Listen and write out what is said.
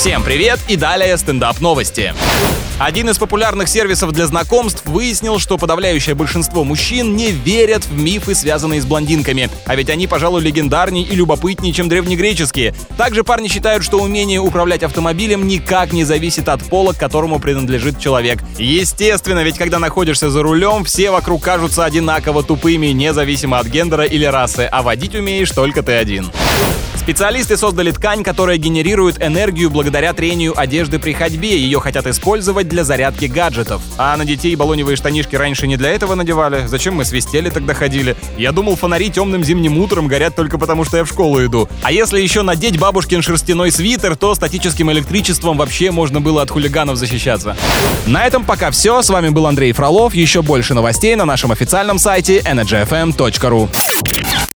Всем привет и далее стендап новости. Один из популярных сервисов для знакомств выяснил, что подавляющее большинство мужчин не верят в мифы, связанные с блондинками. А ведь они, пожалуй, легендарнее и любопытнее, чем древнегреческие. Также парни считают, что умение управлять автомобилем никак не зависит от пола, к которому принадлежит человек. Естественно, ведь когда находишься за рулем, все вокруг кажутся одинаково тупыми, независимо от гендера или расы, а водить умеешь только ты один. Специалисты создали ткань, которая генерирует энергию благодаря трению одежды при ходьбе. Ее хотят использовать для зарядки гаджетов. А на детей баллоневые штанишки раньше не для этого надевали. Зачем мы свистели тогда ходили? Я думал, фонари темным зимним утром горят только потому, что я в школу иду. А если еще надеть бабушкин шерстяной свитер, то статическим электричеством вообще можно было от хулиганов защищаться. На этом пока все. С вами был Андрей Фролов. Еще больше новостей на нашем официальном сайте energyfm.ru.